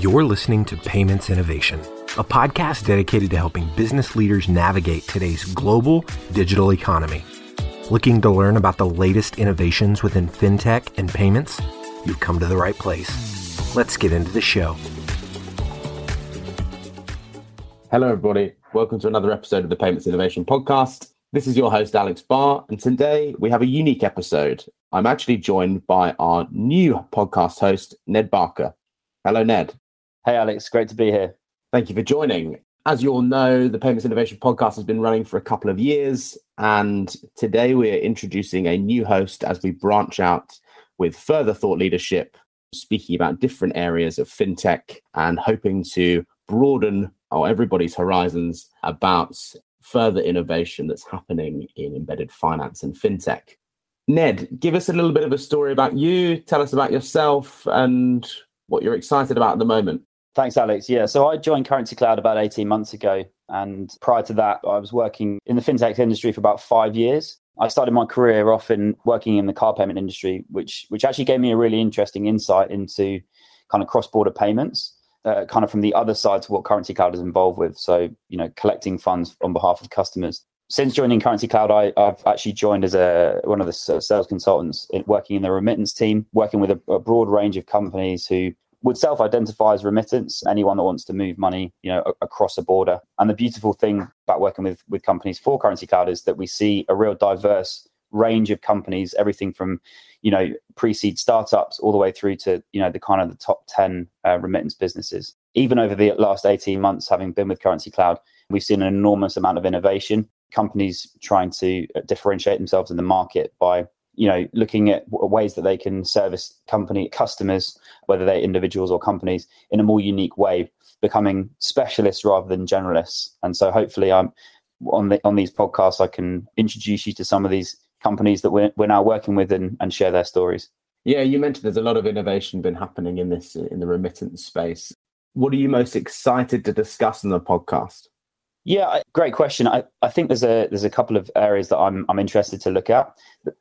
You're listening to Payments Innovation, a podcast dedicated to helping business leaders navigate today's global digital economy. Looking to learn about the latest innovations within fintech and payments? You've come to the right place. Let's get into the show. Hello, everybody. Welcome to another episode of the Payments Innovation Podcast. This is your host, Alex Barr, and today we have a unique episode. I'm actually joined by our new podcast host, Ned Barker. Hello, Ned. Hey, Alex. Great to be here. Thank you for joining. As you all know, the Payments Innovation Podcast has been running for a couple of years, and today we are introducing a new host as we branch out with further thought leadership, speaking about different areas of fintech and hoping to broaden everybody's horizons about further innovation that's happening in embedded finance and fintech. Ned, give us a little bit of a story about you. Tell us about yourself and what you're excited about at the moment. Thanks, Alex. Yeah, so I joined Currency Cloud about 18 months ago. And prior to that, I was working in the fintech industry for about five years. I started my career off in working in the card payment industry, which which actually gave me a really interesting insight into kind of cross-border payments uh, kind of from the other side to what Currency Cloud is involved with. So, you know, collecting funds on behalf of customers. Since joining Currency Cloud, I, have actually joined as a one of the sales consultants in, working in the remittance team, working with a, a broad range of companies who would self-identify as remittance anyone that wants to move money you know across a border. And the beautiful thing about working with with companies for currency cloud is that we see a real diverse range of companies everything from you know pre-seed startups all the way through to you know the kind of the top 10 uh, remittance businesses. Even over the last 18 months having been with currency cloud we've seen an enormous amount of innovation. Companies trying to uh, differentiate themselves in the market by you know looking at ways that they can service company customers whether they're individuals or companies in a more unique way becoming specialists rather than generalists and so hopefully i'm on the on these podcasts i can introduce you to some of these companies that we're, we're now working with and, and share their stories. Yeah, you mentioned there's a lot of innovation been happening in this in the remittance space. What are you most excited to discuss in the podcast? Yeah, great question. I, I think there's a there's a couple of areas that I'm I'm interested to look at.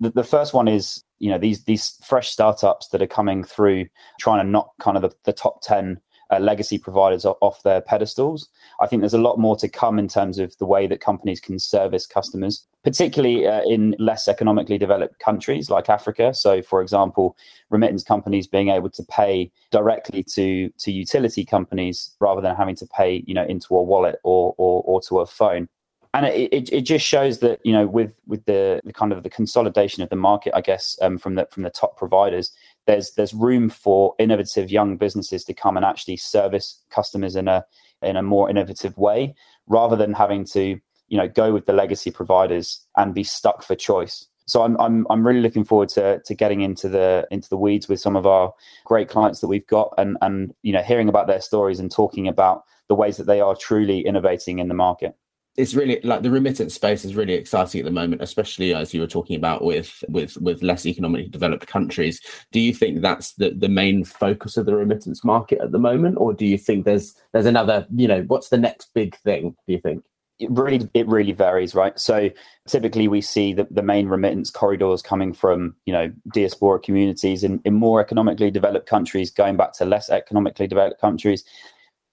The, the first one is you know these these fresh startups that are coming through trying to knock kind of the, the top ten uh, legacy providers off their pedestals. I think there's a lot more to come in terms of the way that companies can service customers, particularly uh, in less economically developed countries like Africa. So, for example, remittance companies being able to pay directly to to utility companies rather than having to pay, you know, into a wallet or or, or to a phone and it, it, it, just shows that you know with with the, the kind of the consolidation of the market i guess um, from the from the top providers there's there's room for innovative young businesses to come and actually service customers in a in a more innovative way rather than having to you know go with the legacy providers and be stuck for choice. So I'm, I'm I'm really looking forward to to getting into the into the weeds with some of our great clients that we've got and and you know hearing about their stories and talking about the ways that they are truly innovating in the market it's really like the remittance space is really exciting at the moment, especially as you were talking about with with with less economically developed countries. Do you think that's the the main focus of the remittance market at the moment, or do you think there's there's another? You know, what's the next big thing? Do you think? It really it really varies, right? So typically we see the, the main remittance corridors coming from you know diaspora communities in, in more economically developed countries, going back to less economically developed countries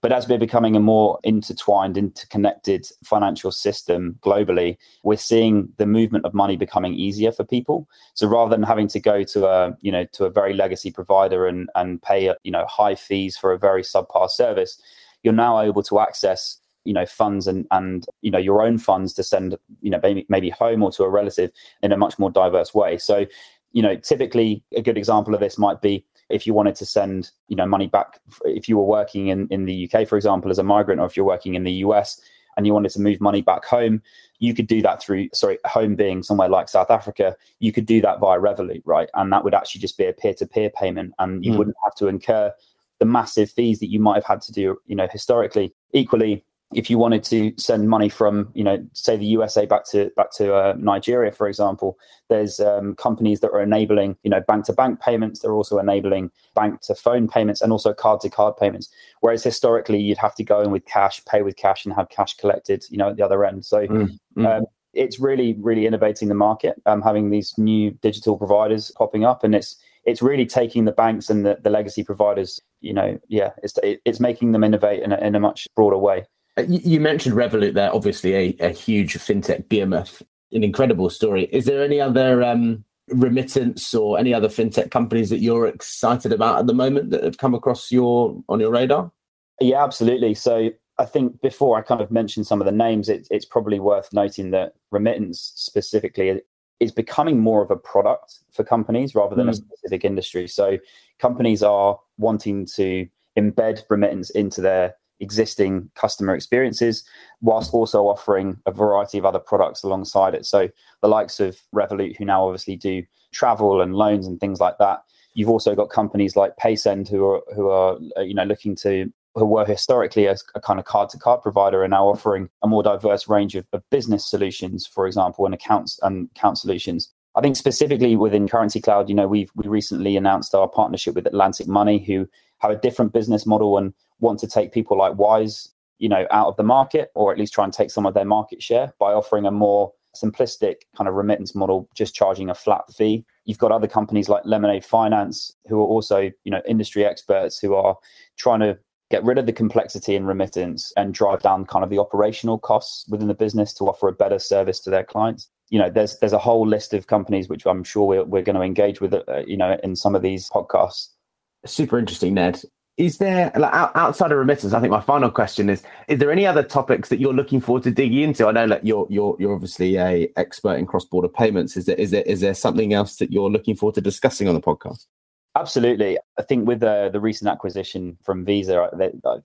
but as we're becoming a more intertwined, interconnected financial system globally, we're seeing the movement of money becoming easier for people. So rather than having to go to a, you know, to a very legacy provider and, and pay, you know, high fees for a very subpar service, you're now able to access you know funds and and you know your own funds to send you know maybe maybe home or to a relative in a much more diverse way so you know typically a good example of this might be if you wanted to send you know money back if you were working in, in the uk for example as a migrant or if you're working in the us and you wanted to move money back home you could do that through sorry home being somewhere like south africa you could do that via revolut right and that would actually just be a peer-to-peer payment and you mm. wouldn't have to incur the massive fees that you might have had to do you know historically equally if you wanted to send money from, you know, say the USA back to back to uh, Nigeria, for example, there's um, companies that are enabling, you know, bank to bank payments. They're also enabling bank to phone payments and also card to card payments. Whereas historically, you'd have to go in with cash, pay with cash, and have cash collected, you know, at the other end. So. Mm, mm. Um, it's really, really innovating the market, um, having these new digital providers popping up, and it's it's really taking the banks and the, the legacy providers, you know, yeah, it's it's making them innovate in a, in a much broader way. Uh, you mentioned Revolut there, obviously a, a huge fintech behemoth, an incredible story. Is there any other um, remittance or any other fintech companies that you're excited about at the moment that have come across your on your radar? Yeah, absolutely. So I think before I kind of mentioned some of the names, it, it's probably worth noting that remittance specifically is becoming more of a product for companies rather than mm. a specific industry. So companies are wanting to embed remittance into their existing customer experiences whilst also offering a variety of other products alongside it. So the likes of Revolut, who now obviously do travel and loans and things like that. You've also got companies like Paysend who are who are uh, you know looking to who were historically a, a kind of card to card provider are now offering a more diverse range of, of business solutions, for example, and accounts and account solutions. I think specifically within Currency Cloud, you know, we've we recently announced our partnership with Atlantic Money, who have a different business model and want to take people like Wise, you know, out of the market, or at least try and take some of their market share by offering a more simplistic kind of remittance model, just charging a flat fee. You've got other companies like Lemonade Finance, who are also, you know, industry experts who are trying to get rid of the complexity in remittance and drive down kind of the operational costs within the business to offer a better service to their clients. You know there's there's a whole list of companies which i'm sure we're, we're going to engage with uh, you know in some of these podcasts. Super interesting ned is there like, outside of remittance i think my final question is is there any other topics that you're looking forward to digging into i know that you're you're you're obviously a expert in cross-border payments is there is there is there something else that you're looking forward to discussing on the podcast Absolutely. I think with the, the recent acquisition from Visa,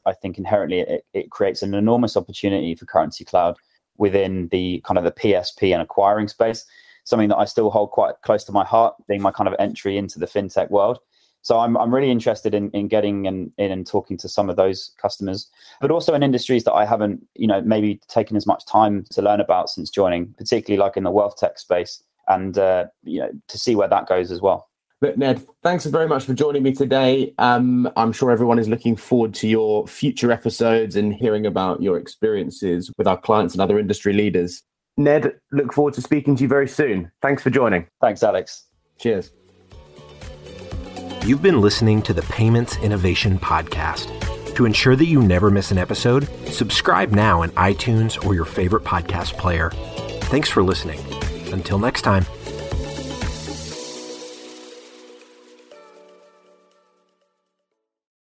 I think inherently it, it creates an enormous opportunity for Currency Cloud within the kind of the PSP and acquiring space, something that I still hold quite close to my heart, being my kind of entry into the fintech world. So I'm, I'm really interested in, in getting in, in and talking to some of those customers, but also in industries that I haven't, you know, maybe taken as much time to learn about since joining, particularly like in the wealth tech space, and uh, you know, to see where that goes as well. But Ned, thanks very much for joining me today. Um, I'm sure everyone is looking forward to your future episodes and hearing about your experiences with our clients and other industry leaders. Ned, look forward to speaking to you very soon. Thanks for joining. Thanks, Alex. Cheers. You've been listening to the Payments Innovation Podcast. To ensure that you never miss an episode, subscribe now in iTunes or your favorite podcast player. Thanks for listening. Until next time.